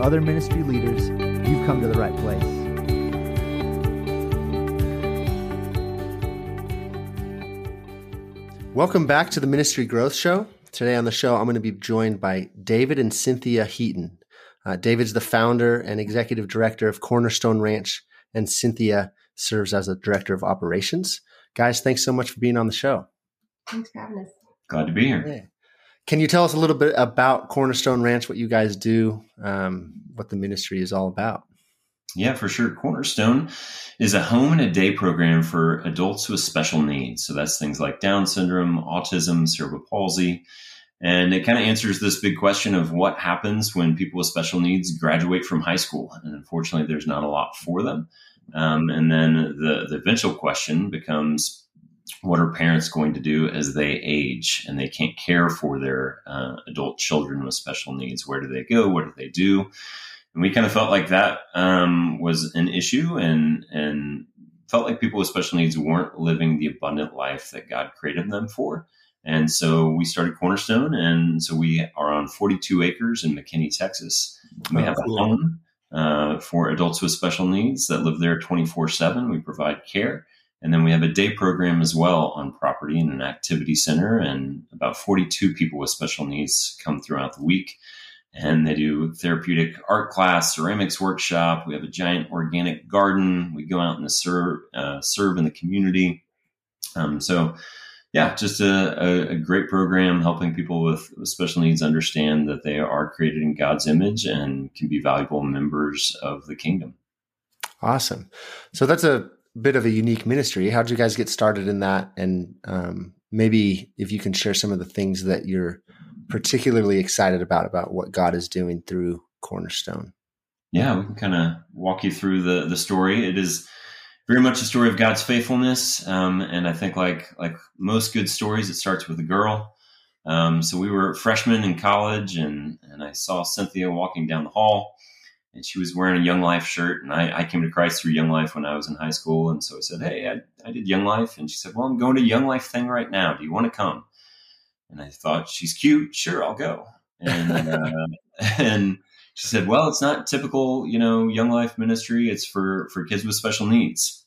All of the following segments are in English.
other ministry leaders, you've come to the right place. Welcome back to the Ministry Growth Show. Today on the show, I'm going to be joined by David and Cynthia Heaton. Uh, David's the founder and executive director of Cornerstone Ranch, and Cynthia serves as a director of operations. Guys, thanks so much for being on the show. Thanks for having us. Glad to be here. Can you tell us a little bit about Cornerstone Ranch, what you guys do, um, what the ministry is all about? Yeah, for sure. Cornerstone is a home and a day program for adults with special needs. So that's things like Down syndrome, autism, cerebral palsy. And it kind of answers this big question of what happens when people with special needs graduate from high school. And unfortunately, there's not a lot for them. Um, and then the, the eventual question becomes what are parents going to do as they age and they can't care for their uh, adult children with special needs? Where do they go? What do they do? And we kind of felt like that um, was an issue and, and felt like people with special needs weren't living the abundant life that God created them for. And so we started Cornerstone. And so we are on 42 acres in McKinney, Texas. We oh, have a home uh, for adults with special needs that live there 24 7. We provide care. And then we have a day program as well on property in an activity center. And about 42 people with special needs come throughout the week. And they do therapeutic art class, ceramics workshop. We have a giant organic garden. We go out and serve, uh, serve in the community. Um, so, yeah, just a, a, a, great program helping people with, with special needs understand that they are created in God's image and can be valuable members of the kingdom. Awesome. So that's a bit of a unique ministry. How did you guys get started in that? And um, maybe if you can share some of the things that you're particularly excited about about what God is doing through Cornerstone. Yeah, we can kind of walk you through the the story. It is very much a story of God's faithfulness, um, and I think like like most good stories, it starts with a girl. Um, so we were freshmen in college, and and I saw Cynthia walking down the hall and she was wearing a Young Life shirt. And I, I, came to Christ through Young Life when I was in high school. And so I said, Hey, I, I did Young Life. And she said, Well, I'm going to Young Life thing right now. Do you want to come? And I thought, She's cute. Sure, I'll go. And, uh, and she said, Well, it's not typical, you know, Young Life ministry. It's for, for kids with special needs.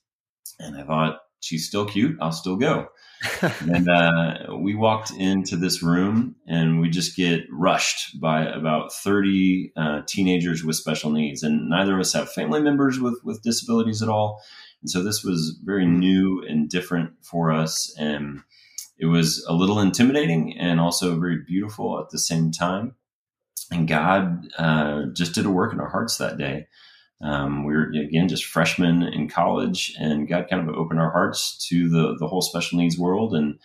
And I thought, She's still cute. I'll still go and uh, we walked into this room and we just get rushed by about 30 uh, teenagers with special needs. And neither of us have family members with, with disabilities at all. And so this was very hmm. new and different for us. And it was a little intimidating and also very beautiful at the same time. And god uh, just did a work in our hearts that day um, we were again just freshmen in college, and God kind of opened our hearts to the the whole special needs world, and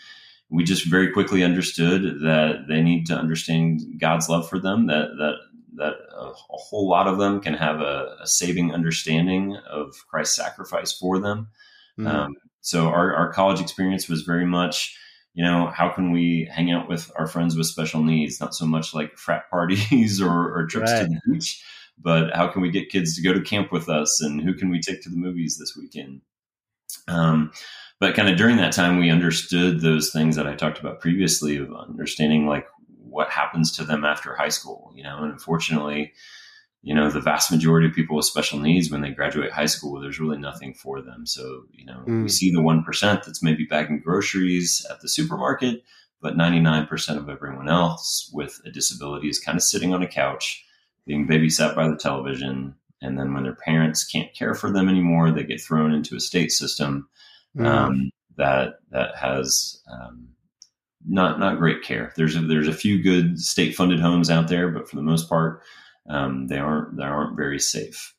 we just very quickly understood that they need to understand God's love for them. That that that a, whole lot of them can have a, a, saving understanding of Christ's sacrifice for them. Mm-hmm. Um, so our, our college experience was very much you know, how can we hang out with our friends with special needs? Not so much like frat parties or, or trips right. to the beach, but how can we get kids to go to camp with us? And who can we take to the movies this weekend? Um, but kind of during that time we understood those things that i talked about previously of understanding like what happens to them after high school you know? And unfortunately you know the vast majority of people with special needs when they graduate high school there's really nothing for them. So you know mm. we see the 1% that's maybe bagging groceries at the supermarket but 99% of everyone else with a disability is kind of sitting on a couch being babysat by the television. And then when their parents can't care for them anymore, they get thrown into a state system mm. um, that that has um, not not great care. There's a, there's a few good state funded homes out there, but for the most part, um, they aren't they aren't very safe.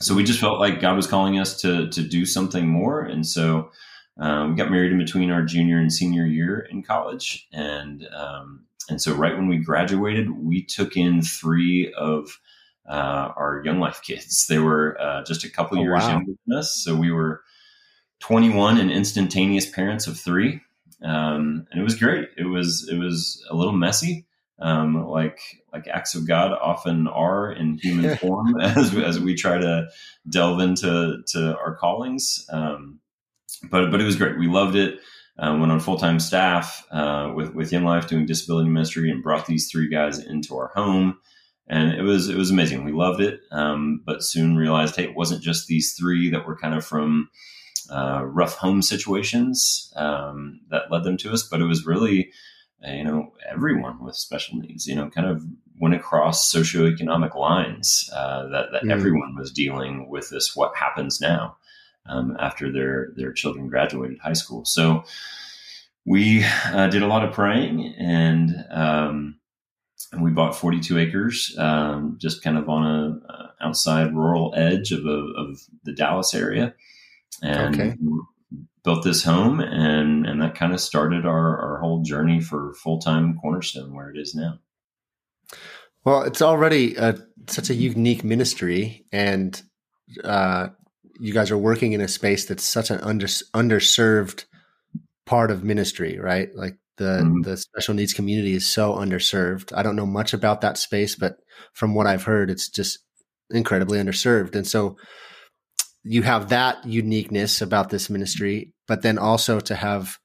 So we just felt like God was calling us to to do something more, and so um, we got married in between our junior and senior year in college, and um, and so, right when we graduated, we took in three of uh, our Young Life kids. They were uh, just a couple Oh, years wow. younger than us, so we were 21 and instantaneous parents of three, um, and it was great. It was it was a little messy, um, like like acts of God often are in human form as as we try to delve into to our callings. Um, but but it was great. We loved it. Uh, went on full time staff uh, with with Young Life doing disability ministry and brought these three guys into our home, and it was it was amazing. We loved it, um, but soon realized, hey, it wasn't just these three that were kind of from uh, rough home situations um, that led them to us, but it was really uh, you know everyone with special needs. You know, kind of went across socioeconomic lines uh, that that Mm. everyone was dealing with this. What happens now? Um, after their their children graduated high school. So we uh, did a lot of praying, and um, and we bought 42 acres, um, just kind of on a, uh outside rural edge of, a, of the Dallas area, and Okay. built this home, and and that kind of started our our whole journey for full time Cornerstone, where it is now. Well, it's already a, such a unique ministry, and uh, you guys are working in a space that's such an under, underserved part of ministry, right? Like the Mhm. the special needs community is so underserved. I don't know much about that space, but from what I've heard, it's just incredibly underserved, and so you have that uniqueness about this ministry, but then also to have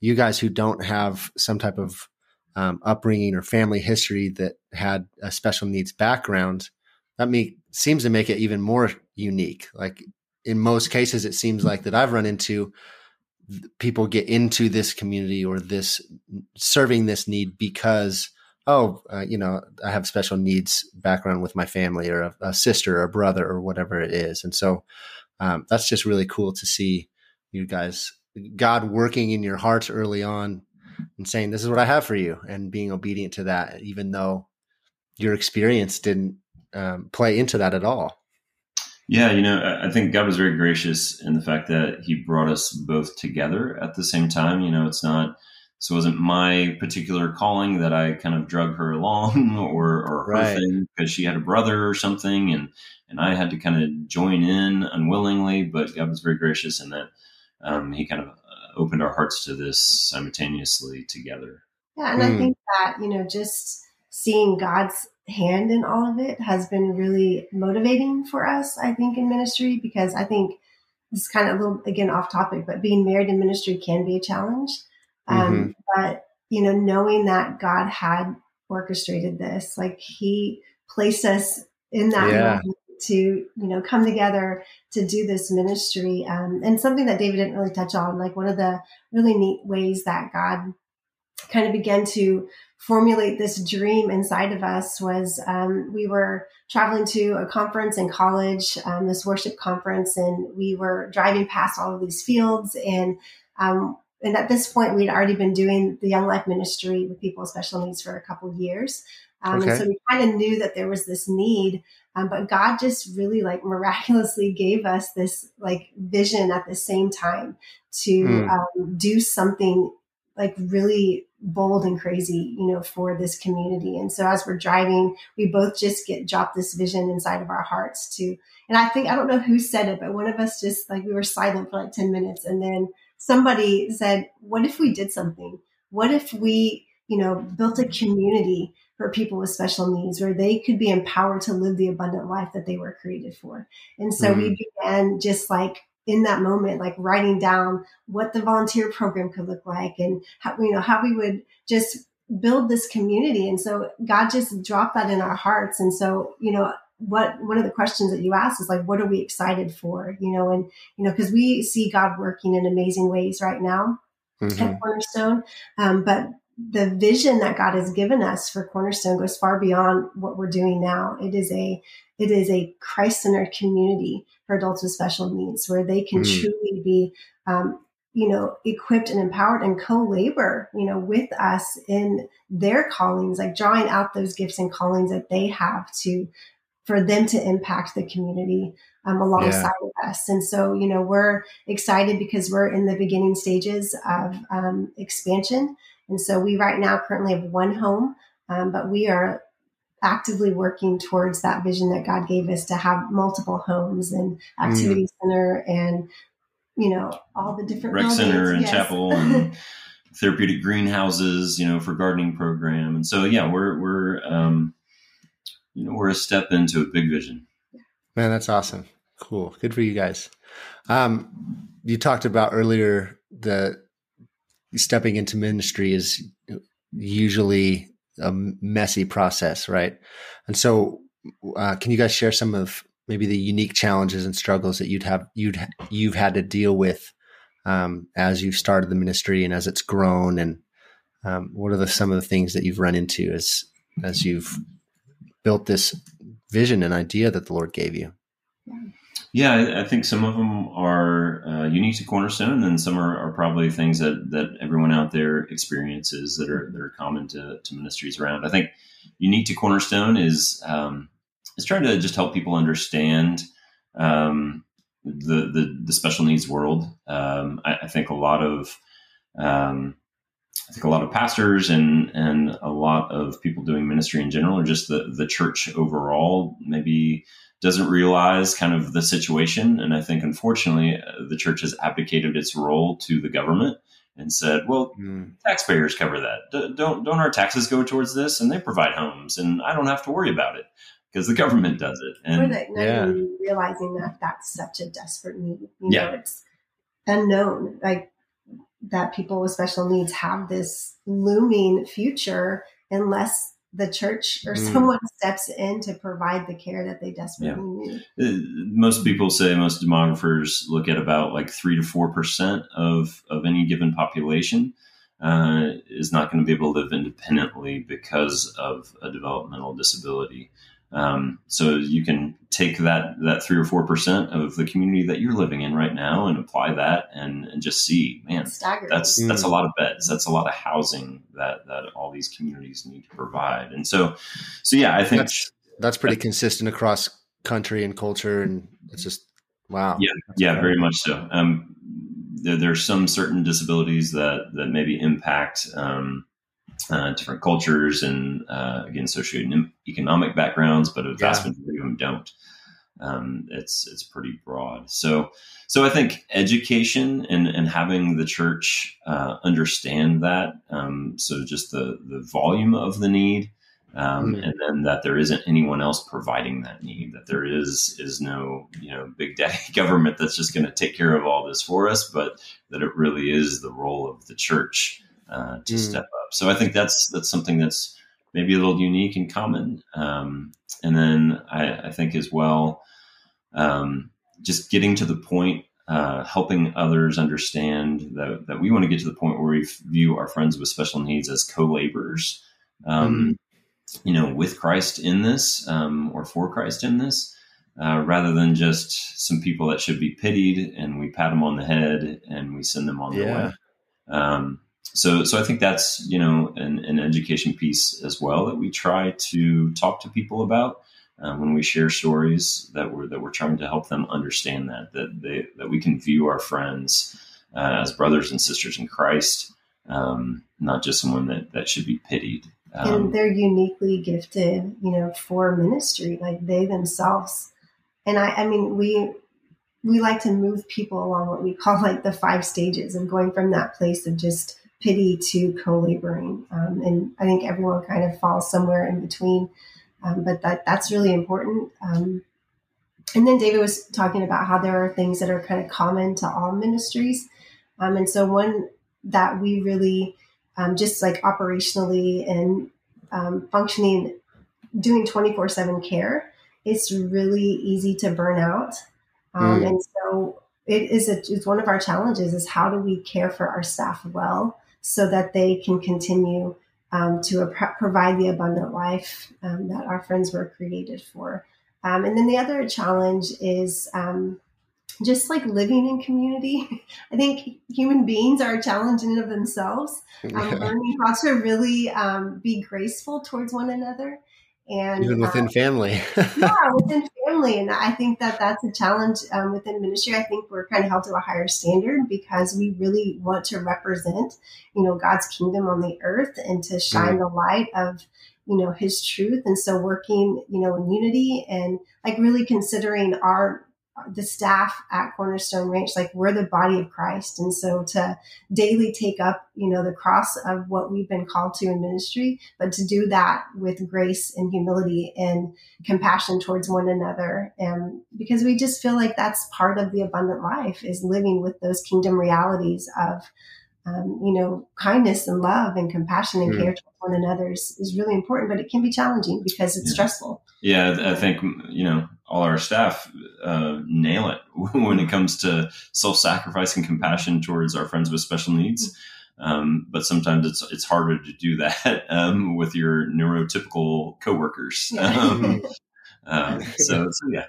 you guys who don't have some type of um, upbringing or family history that had a special needs background, that make, seems to make it even more unique. Like in most cases, it seems like that I've run into people get into this community or this serving this need because oh uh, you know i have special needs background with my family or a, a sister or a brother or whatever it is. And so um, that's just really cool to see you guys god working in your hearts early on and saying this is what i have for you and being obedient to that even though your experience didn't um, play into that at all Yeah, you know, I- I think God was very gracious in the fact that He brought us both together at the same time. You know, it's not this wasn't my particular calling that I kind of drug her along or or her Right. thing because she had a brother or something, and and I had to kind of join in unwillingly. But God was very gracious in that um, He kind of uh, opened our hearts to this simultaneously together. Yeah, and I Hmm. think that, you know, just seeing God's hand in all of it has been really motivating for us, I think, in ministry, because I think this is kind of a little, again, off topic, but being married in ministry can be a challenge. Um, but, you know, knowing that God had orchestrated this, like He placed us in that Yeah. to, you know, come together to do this ministry. Um, and something that David didn't really touch on, like one of the really neat ways that God kind of began to formulate this dream inside of us was um, we were traveling to a conference in college, um, this worship conference, and we were driving past all of these fields. And um, and at this point, we'd already been doing the Young Life ministry with people with special needs for a couple of years. Um, Okay. And so we kind of knew that there was this need, um, but God just really like miraculously gave us this like vision at the same time to Mm. um, do something like really bold and crazy, you know, for this community. And so as we're driving, we both just get dropped this vision inside of our hearts to, and I think, I don't know who said it, but one of us just like, we were silent for like 10 minutes. And then somebody said, what if we did something? What if we, you know, built a community for people with special needs where they could be empowered to live the abundant life that they were created for? And so we mm-hmm. began just like in that moment, like writing down what the volunteer program could look like and how, you know, how we would just build this community. And so God just dropped that in our hearts. And so, you know, what one of the questions that you asked is like, what are we excited for? You know, and you know, because we see God working in amazing ways right now Mhm. at Cornerstone. Um, but the vision that God has given us for Cornerstone goes far beyond what we're doing now. It is a it is a Christ centered community for adults with special needs where they can Mm. truly be um, you know equipped and empowered and co-labor you know with us in their callings like drawing out those gifts and callings that they have to for them to impact the community um, alongside of us. And so, you know, we're excited because we're in the beginning stages of um, expansion. And so we right now currently have one home, um, but we are actively working towards that vision that God gave us to have multiple homes and activity mm. center and you know all the different rec buildings. center and yes. chapel and therapeutic greenhouses, you know, for gardening program. And so yeah, we're we're um, you know we're a step into a big vision. Man, that's awesome. Cool. Good for you guys. Um, you talked about earlier the stepping into ministry is usually a messy process, right? And so, uh, can you guys share some of maybe the unique challenges and struggles that you'd have you'd you've had to deal with um, as you've started the ministry and as it's grown, and um, what are the some of the things that you've run into as as you've built this vision and idea that the Lord gave you? Yeah, I think some of them are uh, unique to Cornerstone, and some are, are, probably things that, that everyone out there experiences that are that are common to, to ministries around. I think unique to Cornerstone is um, is trying to just help people understand um, the, the, the special needs world. Um, I, I, think a lot of um, I think a lot of pastors and and a lot of people doing ministry in general, or just the the church overall, maybe doesn't realize kind of the situation. And I think, unfortunately, uh, the church has abdicated its role to the government and said, "Well, mm. taxpayers cover that. D- don't don't our taxes go towards this? And they provide homes, and I don't have to worry about it because the government does it." And they, yeah. realizing that that's such a desperate need. You yeah. know, it's unknown, like that people with special needs have this looming future unless the church or mm. someone steps in to provide the care that they desperately yeah. need. Uh, most people say most demographers look at about like three to four percent of of any given population uh, is not going to be able to live independently because of a developmental disability. Um, so you can take that that three or four percent of the community that you're living in right now and apply that and, and just see, man, that's mm. that's a lot of beds, that's a lot of housing that that all these communities need to provide. And so, so yeah, I think that's, that's pretty that, consistent across country and culture, and it's just wow. Yeah, that's yeah, very much so. Um, there, there's some certain disabilities that that maybe impact. Um, uh, different cultures and uh, again socioeconomic backgrounds, but a vast yeah. majority of them don't. Um, it's it's pretty broad. So so I think education and and having the church uh, understand that. Um, so just the the volume of the need. Um, mm-hmm. and then that there isn't anyone else providing that need that there is is no you know big daddy government that's just going to take care of all this for us but that it really is the role of the church uh, to mm. step up. So I think that's that's something that's maybe a little unique and common. Um, and then I, I, think as well, um, just getting to the point, uh, helping others understand that, that we want to get to the point where we view our friends with special needs as co-laborers, um, mm. you know, with Christ in this um, or for Christ in this. Uh, rather than just some people that should be pitied and we pat them on the head and we send them on yeah. their way. Um, so so I think that's you know an, an, education piece as well that we try to talk to people about uh, when we share stories that we're that we're trying to help them understand that that they that we can view our friends uh, as brothers and sisters in Christ, um, not just someone that that should be pitied. Um, and they're uniquely gifted, you know, for ministry, like they themselves. And I, I mean, we we like to move people along what we call like the five stages of going from that place of just pity to co-laboring. Um, and I think everyone kind of falls somewhere in between. Um, but that that's really important. Um, and then David was talking about how there are things that are kind of common to all ministries. Um, and so one that we really um, just like operationally and um, functioning, doing 24 seven care, it's really easy to burn out. Mm. And so it is a, it's one of our challenges is how do we care for our staff well so that they can continue um, to provide the abundant life um, that our friends were created for. Um, and then the other challenge is um, just like living in community. I think human beings are a challenge in and of themselves. Um, learning how to really um, be graceful towards one another and even within um, family yeah within family and i think that that's a challenge um, within ministry i think we're kind of held to a higher standard because we really want to represent you know god's kingdom on the earth and to shine mm. the light of you know, his truth. And so working, you know, in unity and like really considering our the staff at Cornerstone Ranch, like we're the body of Christ. And so to daily take up, you know, the cross of what we've been called to in ministry, but to do that with grace and humility and compassion towards one another. And because we just feel like that's part of the abundant life is living with those kingdom realities of, um, you know, kindness and love and compassion and mm. care towards one another is, is, really important, but it can be challenging because it's yeah. stressful. Yeah, I think, you know, all our staff uh, nail it when it comes to self-sacrifice and compassion towards our friends with special needs. Um, but sometimes it's it's harder to do that um, with your neurotypical coworkers. Yeah. Um, um, so, so, yeah,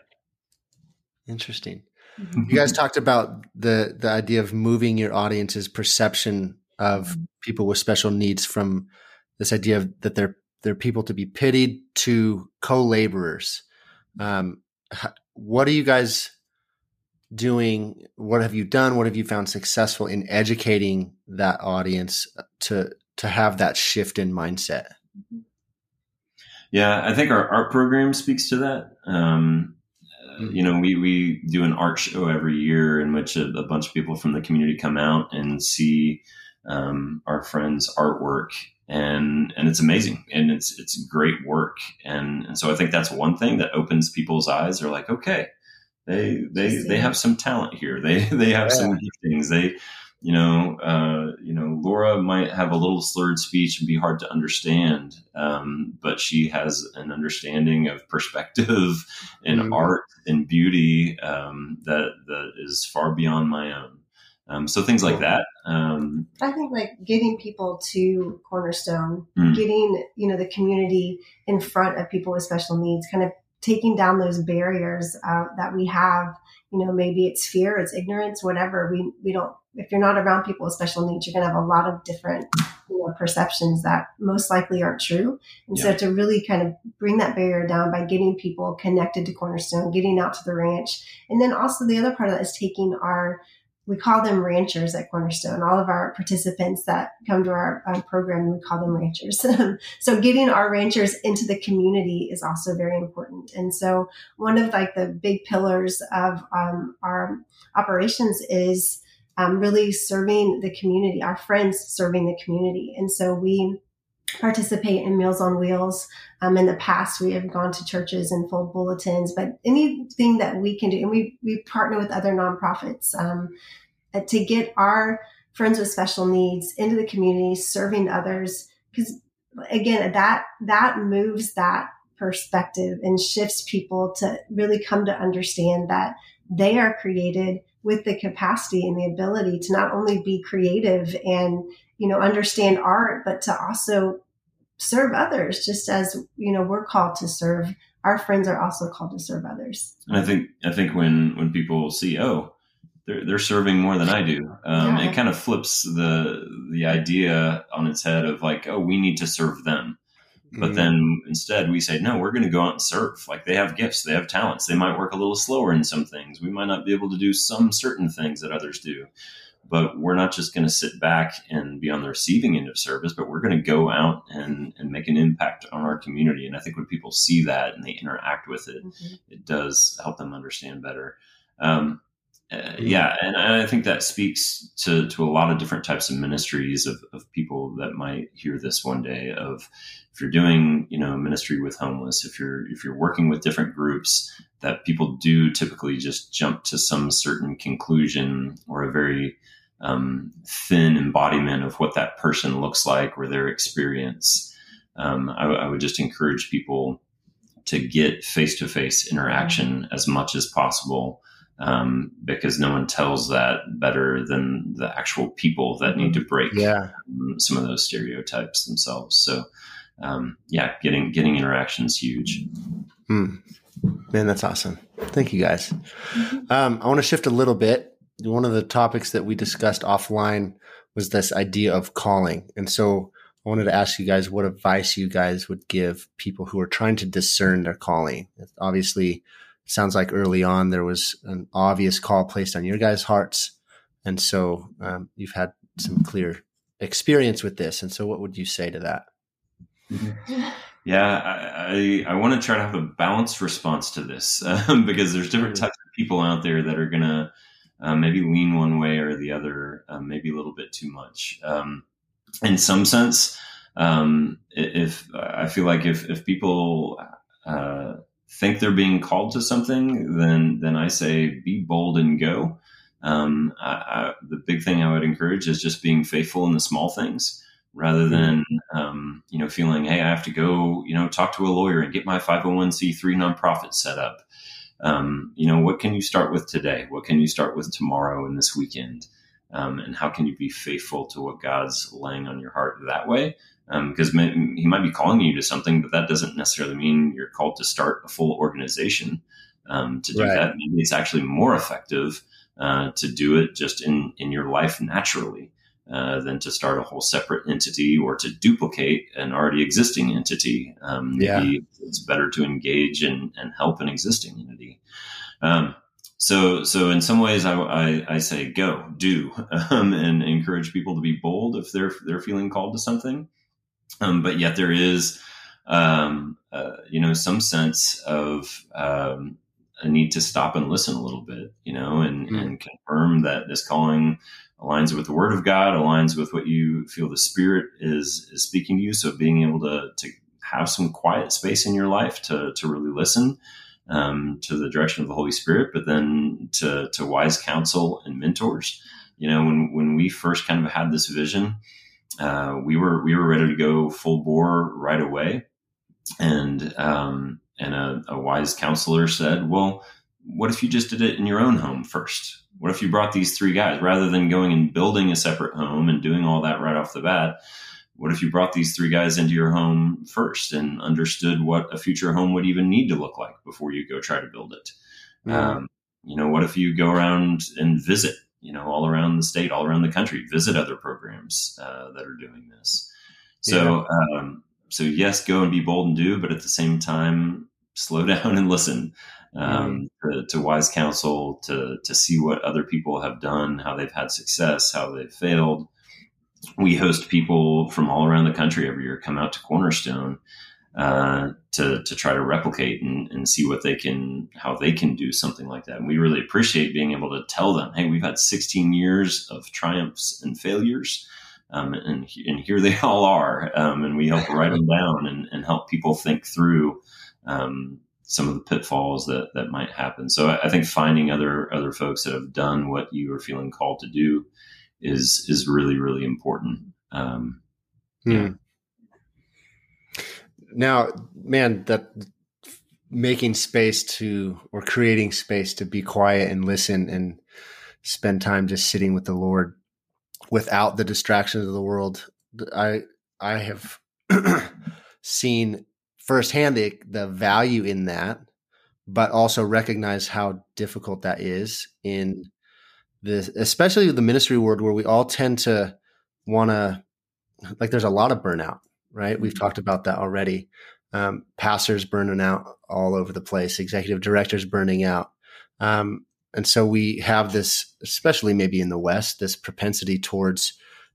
interesting. Mm-hmm. You guys talked about the the idea of moving your audience's perception of people with special needs from this idea of that they're they're people to be pitied to co-laborers. Um, what are you guys doing? What have you done? What have you found successful in educating that audience to to have that shift in mindset? Yeah, I think our art program speaks to that. Um, mm-hmm. You know, we we do an art show every year in which a, a bunch of people from the community come out and see um, our friends' artwork and and it's amazing and it's it's great work and and so I think that's one thing that opens people's eyes. They're like, okay, they they they have some talent here. They they have yeah. some things. They you know uh, you know Laura might have a little slurred speech and be hard to understand, um, but she has an understanding of perspective and mm-hmm. art and beauty um, that that is far beyond my own. Um, so things like that. Um, I think like getting people to Cornerstone, mm. getting you know the community in front of people with special needs, kind of taking down those barriers uh, that we have. You know, maybe it's fear, it's ignorance, whatever. We we don't. If you're not around people with special needs, you're going to have a lot of different you know, perceptions that most likely aren't true. And yeah. so to really kind of bring that barrier down by getting people connected to Cornerstone, getting out to the ranch, and then also the other part of that is taking our we call them ranchers at Cornerstone. All of our participants that come to our program, we call them ranchers. so getting our ranchers into the community is also very important. And so one of like the big pillars of um, our operations is um, really serving the community, our friends serving the community. And so we participate in Meals on Wheels. Um, in the past, we have gone to churches and fold bulletins, but anything that we can do, and we we partner with other nonprofits um, uh, to get our friends with special needs into the community, serving others. Because again, that that moves that perspective and shifts people to really come to understand that they are created with the capacity and the ability to not only be creative and you know, understand art, but to also serve others, just as, you know, we're called to serve. Our friends are also called to serve others. And I think, I think when, when people see, oh, they're, they're serving more than I do. Um, yeah. It kind of flips the the idea on its head of like, oh, we need to serve them. But mm-hmm. then instead we say, no, we're going to go out and serve. Like they have gifts, they have talents. They might work a little slower in some things. We might not be able to do some certain things that others do but we're not just going to sit back and be on the receiving end of service, but we're going to go out and, and make an impact on our community. And I think when people see that and they interact with it, mm-hmm. it does help them understand better. Um, uh, yeah, and I think that speaks to, to a lot of different types of ministries of, of people that might hear this one day. Of if you're doing, you know, ministry with homeless, if you're if you're working with different groups, that people do typically just jump to some certain conclusion or a very um, thin embodiment of what that person looks like or their experience. Um, I, I, would just encourage people to get face to face interaction as much as possible um, because no one tells that better than the actual people that need to break yeah. Um, some of those stereotypes themselves. So, um, yeah, getting getting interaction is huge. Hmm. Man, that's awesome. Thank you guys. Um, I want to shift a little bit one of the topics that we discussed offline was this idea of calling. And so I wanted to ask you guys what advice you guys would give people who are trying to discern their calling. Obviously, sounds like early on there was an obvious call placed on your guys' hearts. And so um, you've had some clear experience with this. And so what would you say to that? Yeah, I, I, I want to try to have a balanced response to this um, because there's different mm. types of people out there that are going to uh, maybe lean one way or the other, um, maybe a little bit too much. Um, in some sense, um, if I feel like if, if people uh, think they're being called to something, then then I say be bold and go. Um, I, I, the big thing I would encourage is just being faithful in the small things rather mm-hmm. than um, you know feeling hey I have to go you know talk to a lawyer and get my 501c3 nonprofit set up. Um, you know what can you start with today? What can you start with tomorrow and this weekend? Um, and how can you be faithful to what God's laying on your heart that way? Because um, He might be calling you to something, but that doesn't necessarily mean you're called to start a full organization um, to do right. that. Maybe it's actually more effective uh, to do it just in in your life naturally. Uh, than to start a whole separate entity or to duplicate an already existing entity. Um, maybe yeah. it's better to engage and, and help an existing entity. Um, so, so in some ways, I, I, I say go, do, um, and encourage people to be bold if they're they're feeling called to something. Um, but yet there is, um, uh, you know, some sense of um, a need to stop and listen a little bit, you know, and, mm. and confirm that this calling aligns with the word of God, aligns with what you feel the spirit is, is speaking to you. So being able to, to have some quiet space in your life to, to really listen, um, to the direction of the Holy Spirit, but then to, to wise counsel and mentors. You know, when, when we first kind of had this vision, uh, we were, we were ready to go full bore right away. And, um, and a, a wise counselor said, well, what if you just did it in your own home first? What if you brought these three guys rather than going and building a separate home and doing all that right off the bat? What if you brought these three guys into your home first and understood what a future home would even need to look like before you go try to build it? Um, you know, what if you go around and visit, you know, all around the state, all around the country, visit other programs uh, that are doing this? So, yeah. um, so yes, go and be bold and do, but at the same time, slow down and listen um, mm. to, to, wise counsel, to to see what other people have done, how they've had success, how they've failed. We host people from all around the country every year come out to Cornerstone uh, to to try to replicate and, and see what they can, how they can do something like that. And we really appreciate being able to tell them, hey, we've had 16 years of triumphs and failures. Um, and, and here they all are. Um, and we help write them down and, and help people think through um, some of the pitfalls that that might happen. So I, I, think finding other other folks that have done what you are feeling called to do is is really really important. Um, hmm. yeah. Now, man, that making space to or creating space to be quiet and listen and spend time just sitting with the Lord without the distractions of the world. I I have seen firsthand the the value in that, but also recognize how difficult that is in this, especially the ministry world where we all tend to want to like. There's a lot of burnout, right? We've mm-hmm. talked about that already. Um, pastors burning out all over the place, executive directors burning out. Um, and so we have this, especially maybe in the West, this propensity towards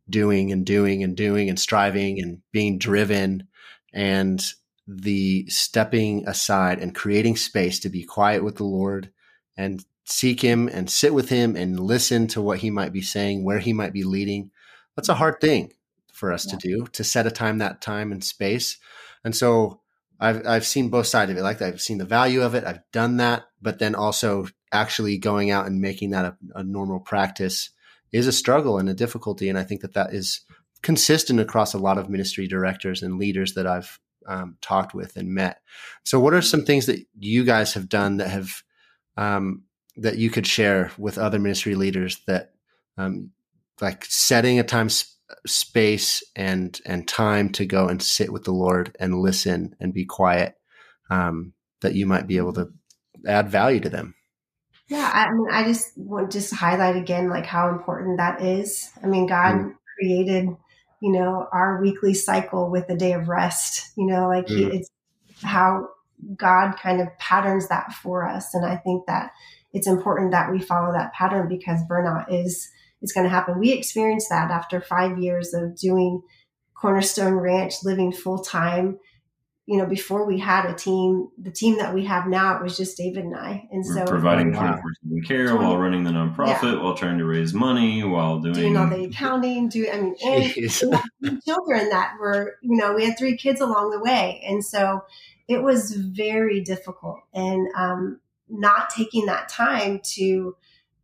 doing and doing and doing and striving and being driven. And the stepping aside and creating space to be quiet with the Lord and seek Him and sit with Him and listen to what He might be saying, where He might be leading. That's a hard thing for us yeah. to do to set a time that time and space. And so I've I've seen both sides of it. Like I've seen the value of it. I've done that, but then also actually going out and making that a, a normal practice is a struggle and a difficulty. And I think that that is consistent across a lot of ministry directors and leaders that I've um, talked with and met. So, what are some things that you guys have done that have um, that you could share with other ministry leaders that um, like setting a time sp- space and and time to go and sit with the Lord and listen and be quiet um, that you might be able to add value to them. Yeah, I mean, I just want to just highlight again like how important that is. I mean, God mm. created you know, our weekly cycle with a day of rest, you know, like mm. it's how God kind of patterns that for us. And I think that it's important that we follow that pattern because burnout is, is going to happen. We experienced that after five years of doing Cornerstone Ranch, living full time. you know, before we had a team, the team that we have now, it was just David and I. And We're so providing Wow. 24 7 care while running the nonprofit, while trying to raise money, while doing, doing all the accounting, do I mean, and Jeez. children that were, you know, we had three kids along the way. And so it was very difficult and um, not taking that time to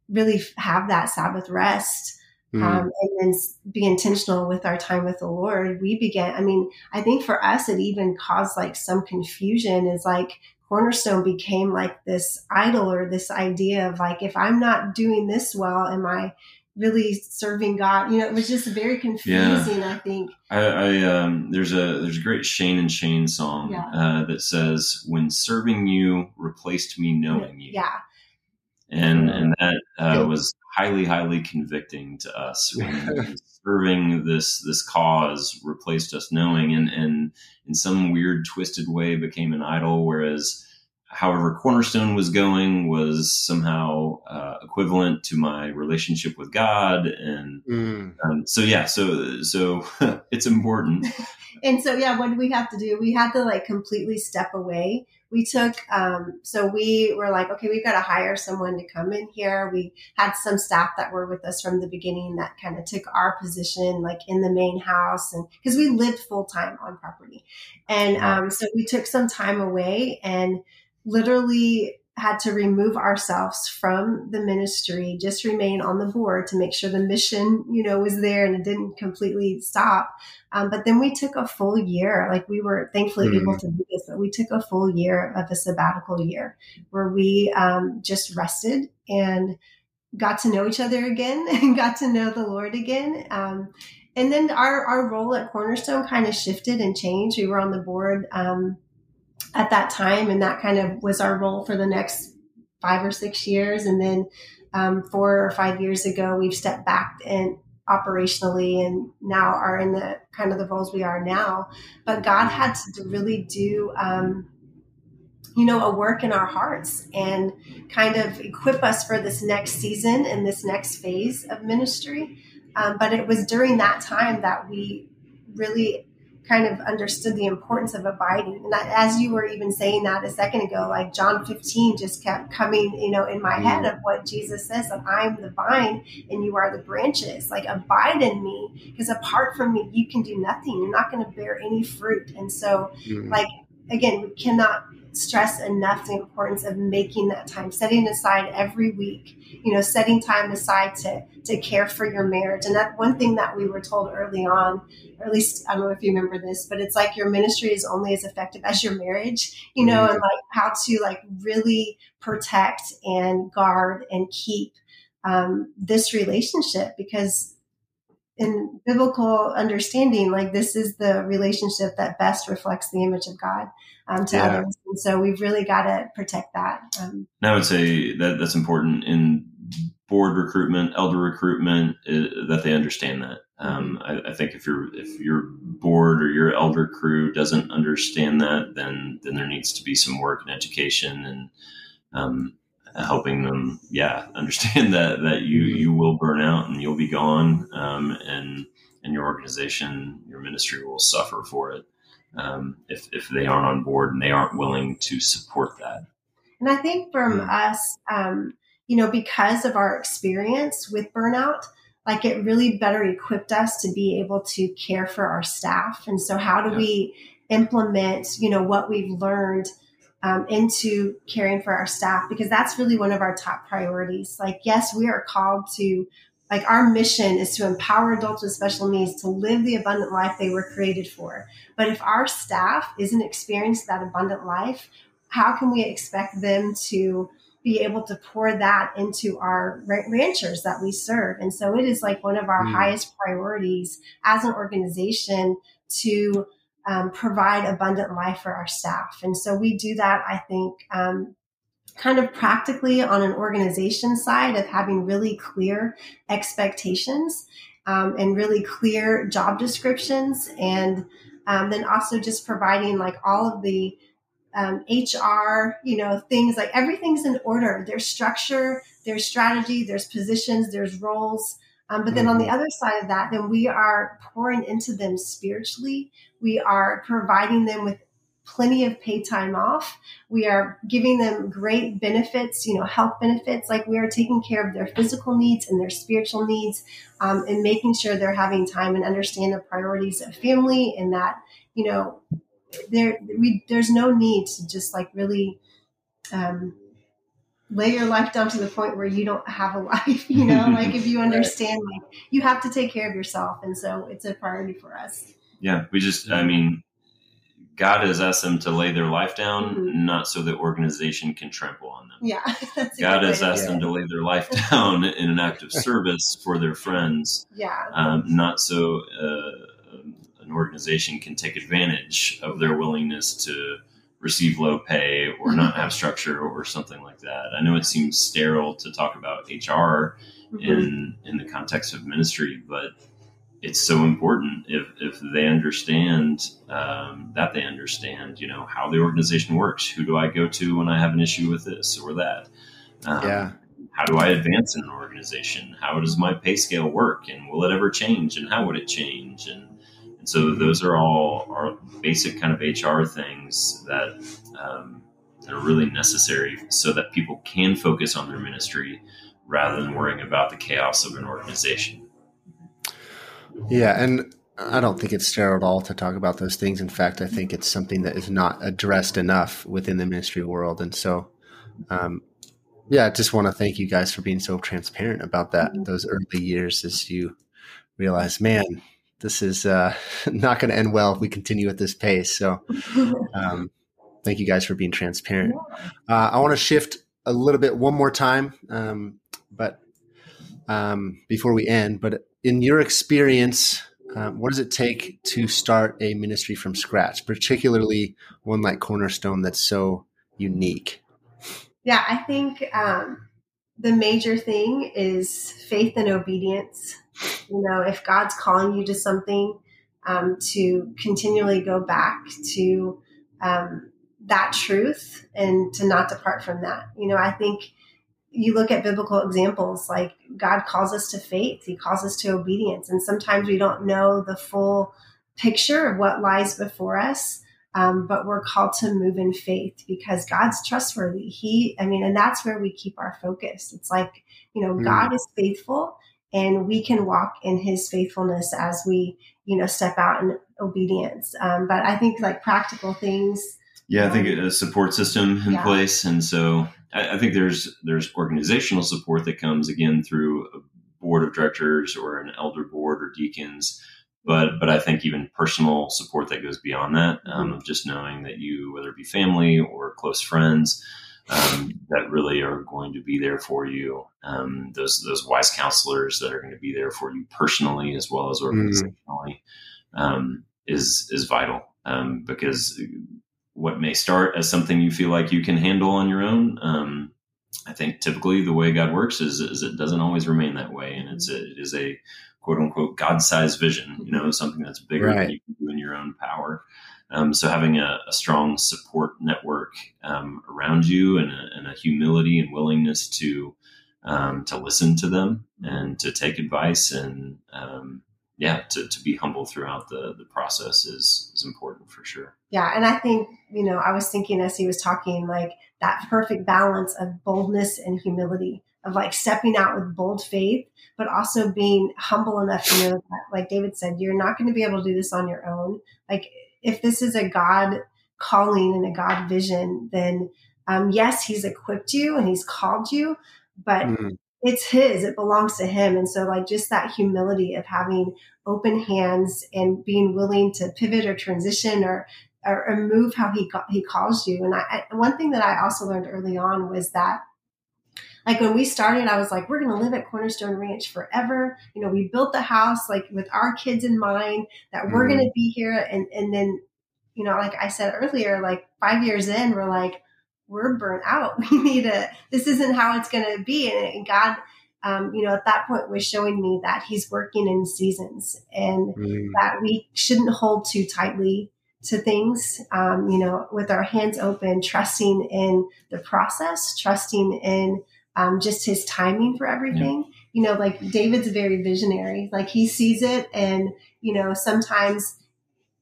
really have that Sabbath rest Mm. um, and then be intentional with our time with the Lord. We began, I mean, I think for us, it even caused like some confusion is like, Cornerstone became like this idol or this idea of like, if I'm not doing this well, am I really serving God? You know, it was just very confusing, I think. I, I um, there's a there's a great Shane and Shane song Yeah. uh, that says, "When serving you replaced me knowing you," Yeah. and and that uh, was highly highly convicting to us when serving this this cause replaced us knowing and and in some weird twisted way became an idol whereas however cornerstone was going was somehow uh, equivalent to my relationship with god and Mm. um, so yeah so so it's important And so, yeah, what did we have to do? We had to like completely step away. We took, um, so we were like, okay, we've got to hire someone to come in here. We had some staff that were with us from the beginning that kind of took our position, like in the main house, and because we lived full time on property. And um, so we took some time away and literally had to remove ourselves from the ministry, just remain on the board to make sure the mission, you know, was there and it didn't completely stop. Um, but then we took a full year, like we were thankfully Mhm. able to do this, but we took a full year of a sabbatical year where we um, just rested and got to know each other again and got to know the Lord again. Um, and then our, our role at Cornerstone kind of shifted and changed. We were on the board um, at that time, and that kind of was our role for the next five or six years. And then um, four or five years ago, we've stepped back and operationally and now are in the kind of the roles we are now. But God had to really do, um, you know, a work in our hearts and kind of equip us for this next season and this next phase of ministry. Um, but it was during that time that we really kind of understood the importance of abiding. And that, as you were even saying that a second ago, like John 15 just kept coming, you know, in my head of what Jesus says that I'm the vine and you are the branches. Like abide in me, because apart from me, you can do nothing. You're not going to bear any fruit. And so, Mm. like again, we cannot stress enough the importance of making that time, setting aside every week, you know, setting time aside to to care for your marriage. And that one thing that we were told early on, or at least I don't know if you remember this, but it's like your ministry is only as effective as your marriage, you know, and like how to like really protect and guard and keep um, this relationship because in biblical understanding, like this is the relationship that best reflects the image of God um, to Yeah. others. And so we've really got to protect that. Um, And I would say that that's important in board recruitment, elder recruitment, uh, that they understand that. Um, I, I think if your if your board or your elder crew doesn't understand that, then then there needs to be some work and education and um, helping them, yeah, understand that that you you will burn out and you'll be gone, um, and and your organization, your ministry will suffer for it um, if if they aren't on board and they aren't willing to support that. And I think from Mm. us, um, you know, because of our experience with burnout, like it really better equipped us to be able to care for our staff. And so, how do Yeah. we implement, you know, what we've learned um, into caring for our staff? Because that's really one of our top priorities. Like, yes, we are called to. Like our mission is to empower adults with special needs to live the abundant life they were created for. But if our staff isn't experiencing that abundant life, how can we expect them to be able to pour that into our ranchers that we serve? And so it is like one of our Mm. highest priorities as an organization to um, provide abundant life for our staff. And so we do that, I think, um, kind of practically on an organization side of having really clear expectations um, and really clear job descriptions and um, then also just providing like all of the um, HR, you know, things like everything's in order. There's structure, there's strategy, there's positions, there's roles. Um, but then on the other side of that, then we are pouring into them spiritually. We are providing them with plenty of paid time off. We are giving them great benefits, you know, health benefits. Like we are taking care of their physical needs and their spiritual needs, um, and making sure they're having time and understand the priorities of family and that, you know, there we there's no need to just like really um, lay your life down to the point where you don't have a life you know like if you understand like you have to take care of yourself and so it's a priority for us yeah we just i mean god has asked them to lay their life down Mhm. not so that organization can trample on them yeah god has asked them to lay their life down in an act of service for their friends yeah um, not so uh, an organization can take advantage of their willingness to receive low pay or not have structure or something like that. I know it seems sterile to talk about HR Mhm. in in the context of ministry, but it's so important if if they understand um, that they understand, you know, how the organization works. Who do I go to when I have an issue with this or that? Um, Yeah. How do I advance in an organization? How does my pay scale work, and will it ever change? And how would it change? And and so those are all are basic kind of HR things that um, that are really necessary so that people can focus on their ministry rather than worrying about the chaos of an organization. Yeah, and I don't think it's sterile at all to talk about those things. In fact, I think it's something that is not addressed enough within the ministry world. And so, um, yeah, I just want to thank you guys for being so transparent about that. Those early years as you realize, man, this is uh, not going to end well if we continue at this pace. So, um, thank you guys for being transparent. Uh, I want to shift a little bit one more time, um, but um, before we end, but in your experience, um, what does it take to start a ministry from scratch, particularly one like Cornerstone that's so unique? Yeah, I think um, the major thing is faith and obedience. You know, if God's calling you to something, um, to continually go back to um, that truth and to not depart from that. You know, I think you look at biblical examples like God calls us to faith, He calls us to obedience. And sometimes we don't know the full picture of what lies before us. Um, but we're called to move in faith because God's trustworthy. He, I mean, and that's where we keep our focus. It's like, you know, Mm. God is faithful and we can walk in his faithfulness as we, you know, step out in obedience. Um, but I think like practical things. Yeah, I think a support system in Yeah. place, and so I, I think there's there's organizational support that comes again through a board of directors or an elder board or deacons, but but I think even personal support that goes beyond that um, of just knowing that you, whether it be family or close friends, um, that really are going to be there for you. Um, those those wise counselors that are going to be there for you personally as well as organizationally um, is is vital um, because what may start as something you feel like you can handle on your own. Um, I think typically the way God works is, is it doesn't always remain that way, and it's a, it is a quote unquote God-sized vision. You know, something that's bigger Right. than you can do in your own power. Um, so having a, a strong support network um, around you and a, and a humility and willingness to um, to listen to them and to take advice and um, yeah, to, to be humble throughout the the process is is important for sure. Yeah. And I think, you know, I was thinking as he was talking, like that perfect balance of boldness and humility, of like stepping out with bold faith, but also being humble enough to know that, like David said, you're not going to be able to do this on your own. Like if this is a God calling and a God vision, then um, yes, he's equipped you and he's called you, but Mm, it's his it belongs to him. And so like just that humility of having open hands and being willing to pivot or transition or or, or move how he ca- he calls you. And I, I one thing that i also learned early on was that like when we started i was like we're going to live at cornerstone ranch forever. You know we built the house like with our kids in mind that we're Mhm. going to be here. And and then you know like i said earlier like five years in we're like we're burnt out. We need a this isn't how it's going to be. And, and god um, you know at that point was showing me that he's working in seasons and mm, that we shouldn't hold too tightly to things, um, you know, with our hands open, trusting in the process, trusting in um, just his timing for everything. You know, like David's very visionary, like he sees it, and, you know, sometimes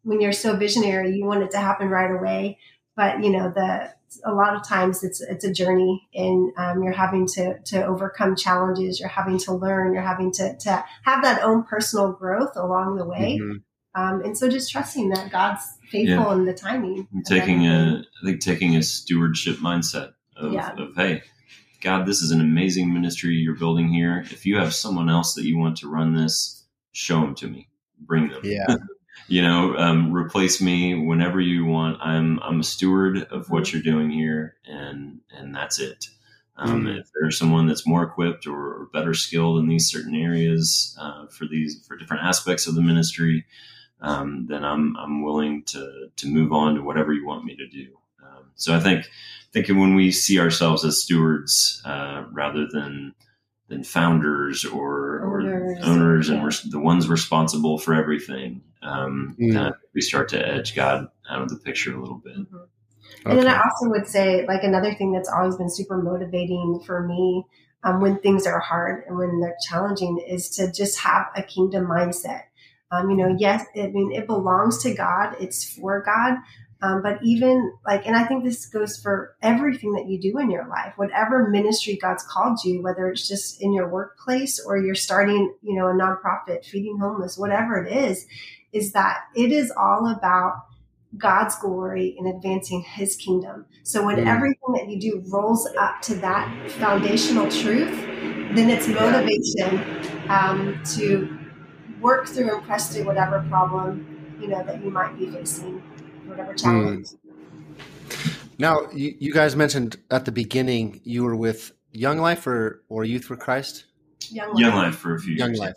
when you're so visionary, you want it to happen right away. But you know, the a lot of times it's it's a journey, and um, you're having to to overcome challenges. You're having to learn. You're having to to have that own personal growth along the way. Mm-hmm. Um, and so, just trusting that God's faithful yeah. in the timing. taking a, I think taking a stewardship mindset of, yeah. of hey, God, this is an amazing ministry you're building here. If you have someone else that you want to run this, show them to me. Bring them. Yeah. you know, um, replace me whenever you want. I'm I'm a steward of what mm-hmm. you're doing here, and and that's it. Um, mm. If there's someone that's more equipped or, or better skilled in these certain areas uh, for these for different aspects of the ministry, um, then I'm I'm willing to to move on to whatever you want me to do. Um, so I think thinking when we see ourselves as stewards uh, rather than than founders or or owners and we're the ones responsible for everything. Um, mm. we start to edge God out of the picture a little bit. Mm-hmm. Okay. And then I also would say, like another thing that's always been super motivating for me um, when things are hard and when they're challenging is to just have a kingdom mindset. Um, you know, yes, I mean it belongs to God; it's for God, um, but even like, and I think this goes for everything that you do in your life, whatever ministry God's called you, whether it's just in your workplace or you're starting, you know, a nonprofit feeding homeless, whatever it is, is that it is all about God's glory and advancing his kingdom. So when mm. everything that you do rolls up to that foundational truth, then it's motivation um, to work through and press through whatever problem, you know, that you might be facing whatever challenge. Mm. Now, you, you guys mentioned at the beginning you were with Young Life or, or Youth for Christ? Young Life, Young Life for a few Young years. Life.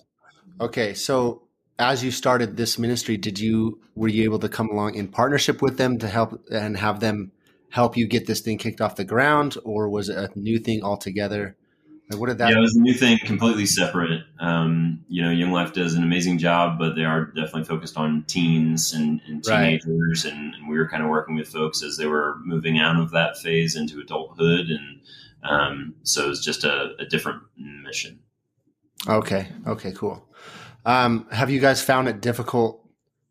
Okay, so as you started this ministry, did you were you able to come along in partnership with them to help and have them help you get this thing kicked off the ground, or was it a new thing altogether? Like what did that? Yeah, it was a new thing, completely separate. Um, you know, Young Life does an amazing job, but they are definitely focused on teens and, and teenagers, right. and, and, we were kind of working with folks as they were moving out of that phase into adulthood, and um, so it's just a, a, different mission. Okay. Okay. Cool. Um, have you guys found it difficult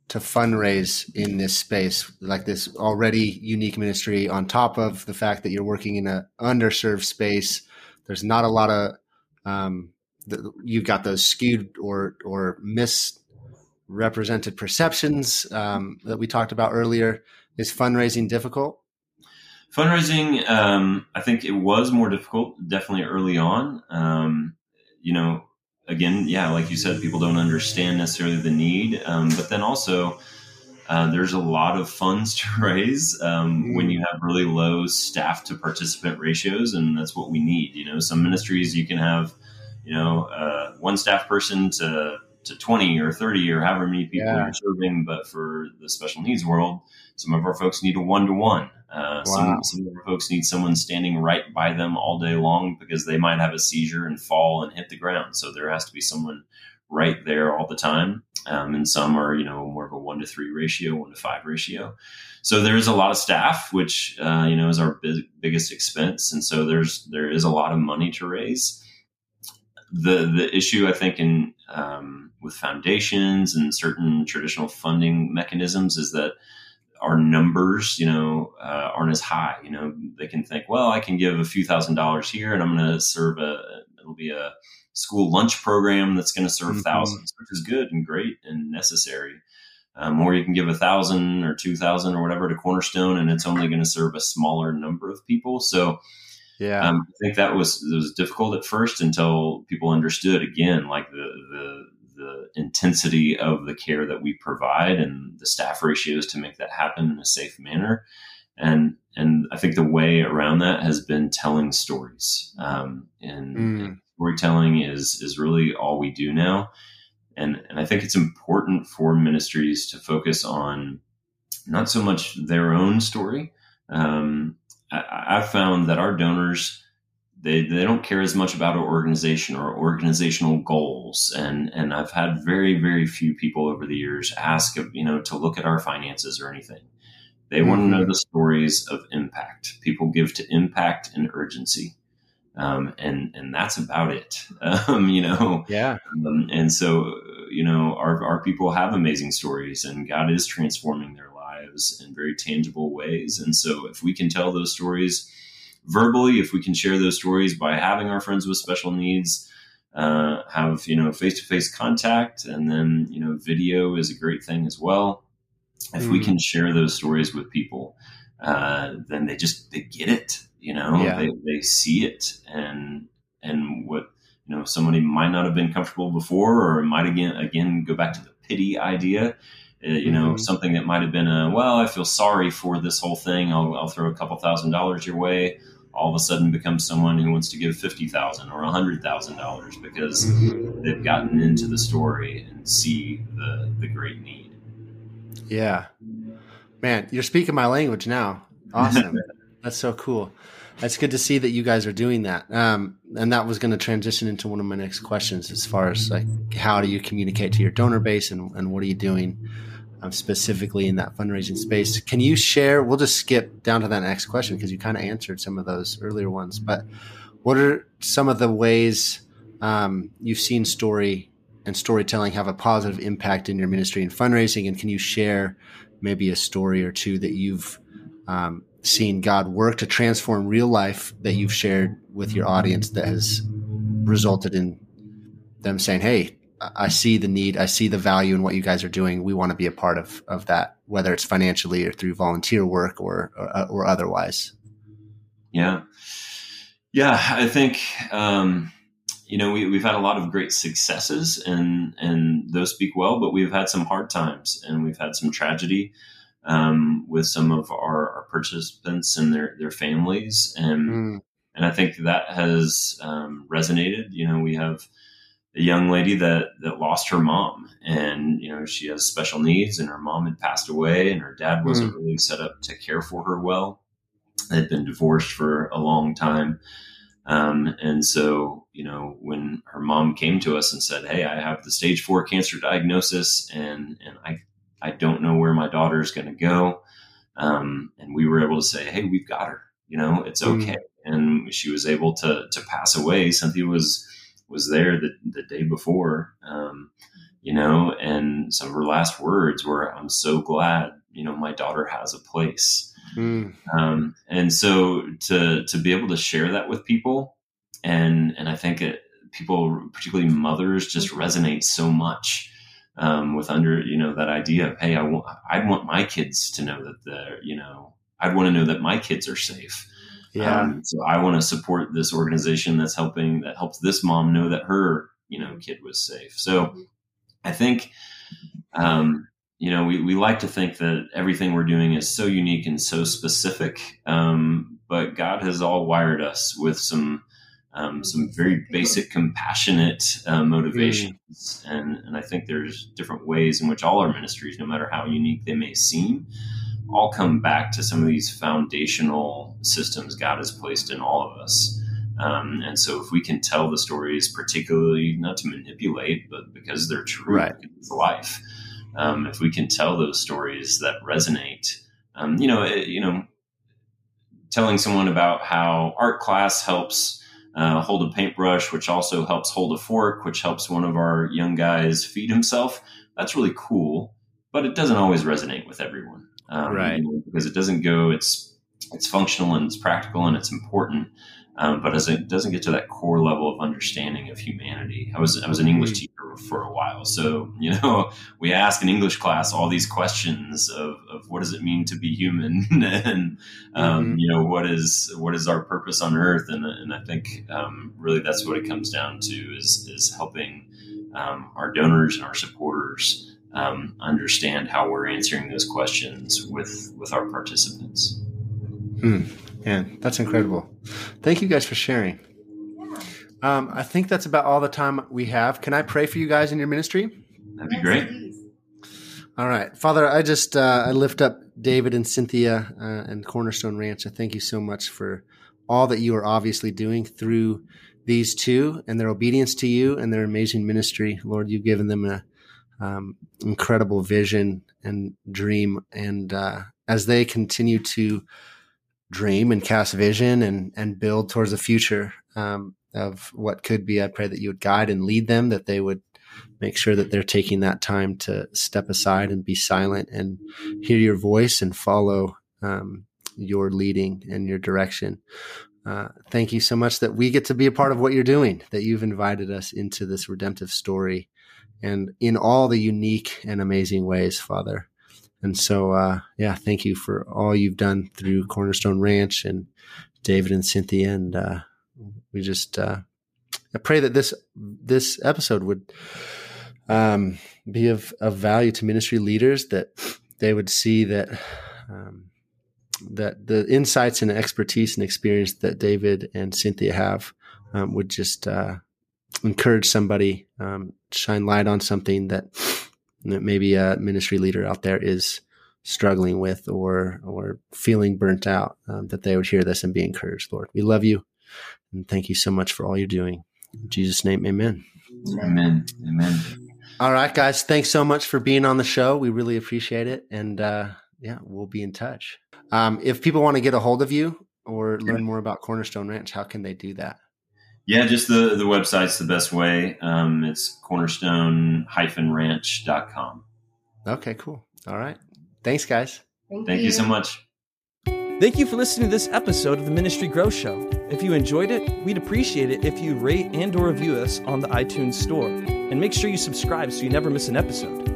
to fundraise in this space, like this already unique ministry, on top of the fact that you're working in an underserved space? There's not a lot of um, the, you've got those skewed or or misrepresented perceptions um, that we talked about earlier. Is fundraising difficult? Fundraising, um, I think it was more difficult, definitely early on. Um, you know, again, yeah, like you said, people don't understand necessarily the need, um, but then also uh, there's a lot of funds to raise um, mm. when you have really low staff to participant ratios, and that's what we need. You know, some ministries you can have, you know, uh, one staff person to to 20 or 30 or however many people yeah. you're serving, but for the special needs world, some of our folks need a one to one. Some, some of our folks need someone standing right by them all day long because they might have a seizure and fall and hit the ground. So there has to be someone right there all the time. Um, and some are, you know, more of a one to three ratio, one to five ratio. So there's a lot of staff, which, uh, you know, is our big, biggest expense. And so there's, there is a lot of money to raise. The, the issue, I think, in, um, with foundations and certain traditional funding mechanisms is that our numbers, you know, uh, aren't as high. You know, they can think, well, I can give a few thousand dollars here, and I'm going to serve a. It'll be a school lunch program that's going to serve mm-hmm. thousands, which is good and great and necessary. Um, or you can give a thousand or two thousand or whatever to Cornerstone, and it's only going to serve a smaller number of people. So, yeah, um, I think that was it was difficult at first until people understood again, like the the the intensity of the care that we provide and the staff ratios to make that happen in a safe manner. And and I think the way around that has been telling stories. Um, and, mm. and storytelling is is really all we do now. And and I think it's important for ministries to focus on not so much their own story. Um, I, I've found that our donors they, they don't care as much about our organization or organizational goals and and I've had very very few people over the years ask you know to look at our finances or anything they mm-hmm. want to know the stories of impact people give to impact and urgency um, and and that's about it. Um, you know, yeah. Um, and so you know, our, our people have amazing stories and God is transforming their lives in very tangible ways. And so if we can tell those stories verbally, if we can share those stories by having our friends with special needs, uh, have, you know, face to face contact, and then, you know, video is a great thing as well. If mm. we can share those stories with people, uh, then they just, they get it, you know, yeah. they, they see it and, and what, you know, somebody might not have been comfortable before, or might again, again, go back to the pity idea. Uh, you know, mm-hmm. something that might have been a, well, I feel sorry for this whole thing. I'll, I'll throw a couple thousand dollars your way. All of a sudden becomes someone who wants to give fifty thousand or a hundred thousand dollars because mm-hmm. they've gotten into the story and see the the great need. Yeah, man, you're speaking my language now. Awesome, that's so cool. That's good to see that you guys are doing that. Um, and that was going to transition into one of my next questions as far as like how do you communicate to your donor base and, and what are you doing um, specifically in that fundraising space? Can you share? We'll just skip down to that next question because you kind of answered some of those earlier ones. But what are some of the ways um, you've seen story and storytelling have a positive impact in your ministry and fundraising? And can you share maybe a story or two that you've um, seen God work to transform real life that you've shared with your audience that has resulted in them saying, Hey, I see the need. I see the value in what you guys are doing. We want to be a part of, of that, whether it's financially or through volunteer work or, or, or otherwise. Yeah. Yeah. I think, um, you know, we, we've had a lot of great successes and, and those speak well, but we've had some hard times and we've had some tragedy um, with some of our, our, participants and their their families, and mm. and I think that has um, resonated. You know, we have a young lady that that lost her mom, and you know she has special needs, and her mom had passed away, and her dad wasn't mm. really set up to care for her well. They'd been divorced for a long time. Um, and so, you know, when her mom came to us and said, "Hey, I have the stage four cancer diagnosis, and and I I don't know where my daughter is going to go. Um, and we were able to say, Hey, we've got her, you know, it's hmm. okay. Mm. And she was able to, to pass away. Cynthia was, was there the, the day before, um, you know, and some of her last words were, I'm so glad, you know, my daughter has a place. Mm. Um, and so to, to be able to share that with people and, and I think it, people, particularly mothers just resonate so much um, with under you know that idea of hey I want I'd want my kids to know that they're you know I'd want to know that my kids are safe. Yeah. Um, so I want to support this organization that's helping that helps this mom know that her you know kid was safe. So I think um, you know we we like to think that everything we're doing is so unique and so specific, um, but God has all wired us with some um, some very basic compassionate uh, motivations mm. and, and i think there's different ways in which all our ministries no matter how unique they may seem all come back to some of these foundational systems god has placed in all of us um, and so if we can tell the stories particularly not to manipulate but because they're true right. it's life um, if we can tell those stories that resonate um, you know it, you know telling someone about how art class helps uh, hold a paintbrush, which also helps hold a fork, which helps one of our young guys feed himself. That's really cool, but it doesn't always resonate with everyone, um, right? You know, because it doesn't go. It's it's functional and it's practical and it's important, um, but as it doesn't get to that core level of understanding of humanity. I was I was an English mm-hmm. teacher for a while, so you know we ask in English class all these questions of, of what does it mean to be human, and um, mm-hmm. you know what is what is our purpose on Earth, and and I think um, really that's what it comes down to is is helping um, our donors and our supporters um, understand how we're answering those questions with with our participants. Hmm. Man, that's incredible. Thank you guys for sharing. Um, I think that's about all the time we have. Can I pray for you guys in your ministry? That'd be great. All right, Father, I just uh, I lift up David and Cynthia uh, and Cornerstone Ranch. I thank you so much for all that you are obviously doing through these two and their obedience to you and their amazing ministry. Lord, you've given them an um, incredible vision and dream, and uh, as they continue to dream and cast vision and and build towards the future um, of what could be. I pray that you would guide and lead them, that they would make sure that they're taking that time to step aside and be silent and hear your voice and follow um, your leading and your direction. Uh, thank you so much that we get to be a part of what you're doing, that you've invited us into this redemptive story and in all the unique and amazing ways, Father. And so, uh, yeah, thank you for all you've done through Cornerstone Ranch and David and Cynthia. And uh, we just uh, I pray that this this episode would um, be of, of value to ministry leaders, that they would see that um, that the insights and expertise and experience that David and Cynthia have um, would just uh, encourage somebody, um, shine light on something that, that maybe a ministry leader out there is struggling with or or feeling burnt out. Um, that they would hear this and be encouraged. Lord, we love you, and thank you so much for all you're doing. In Jesus' name, Amen. Amen. Amen. All right, guys. Thanks so much for being on the show. We really appreciate it, and uh, yeah, we'll be in touch. Um, if people want to get a hold of you or learn more about Cornerstone Ranch, how can they do that? Yeah, just the, the website's the best way. Um, it's cornerstone-ranch.com. Okay, cool. All right. Thanks, guys. Thank, Thank you so much. Thank you for listening to this episode of the Ministry Growth Show. If you enjoyed it, we'd appreciate it if you rate and or review us on the iTunes store. And make sure you subscribe so you never miss an episode.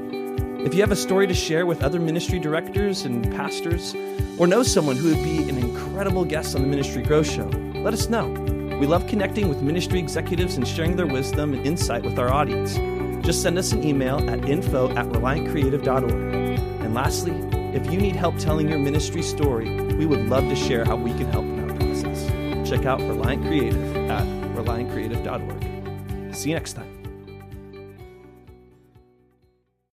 If you have a story to share with other ministry directors and pastors, or know someone who would be an incredible guest on the Ministry Growth Show, let us know. We love connecting with ministry executives and sharing their wisdom and insight with our audience. Just send us an email at info at reliantcreative.org. And lastly, if you need help telling your ministry story, we would love to share how we can help in that process. Check out Reliant Creative at reliantcreative.org. See you next time.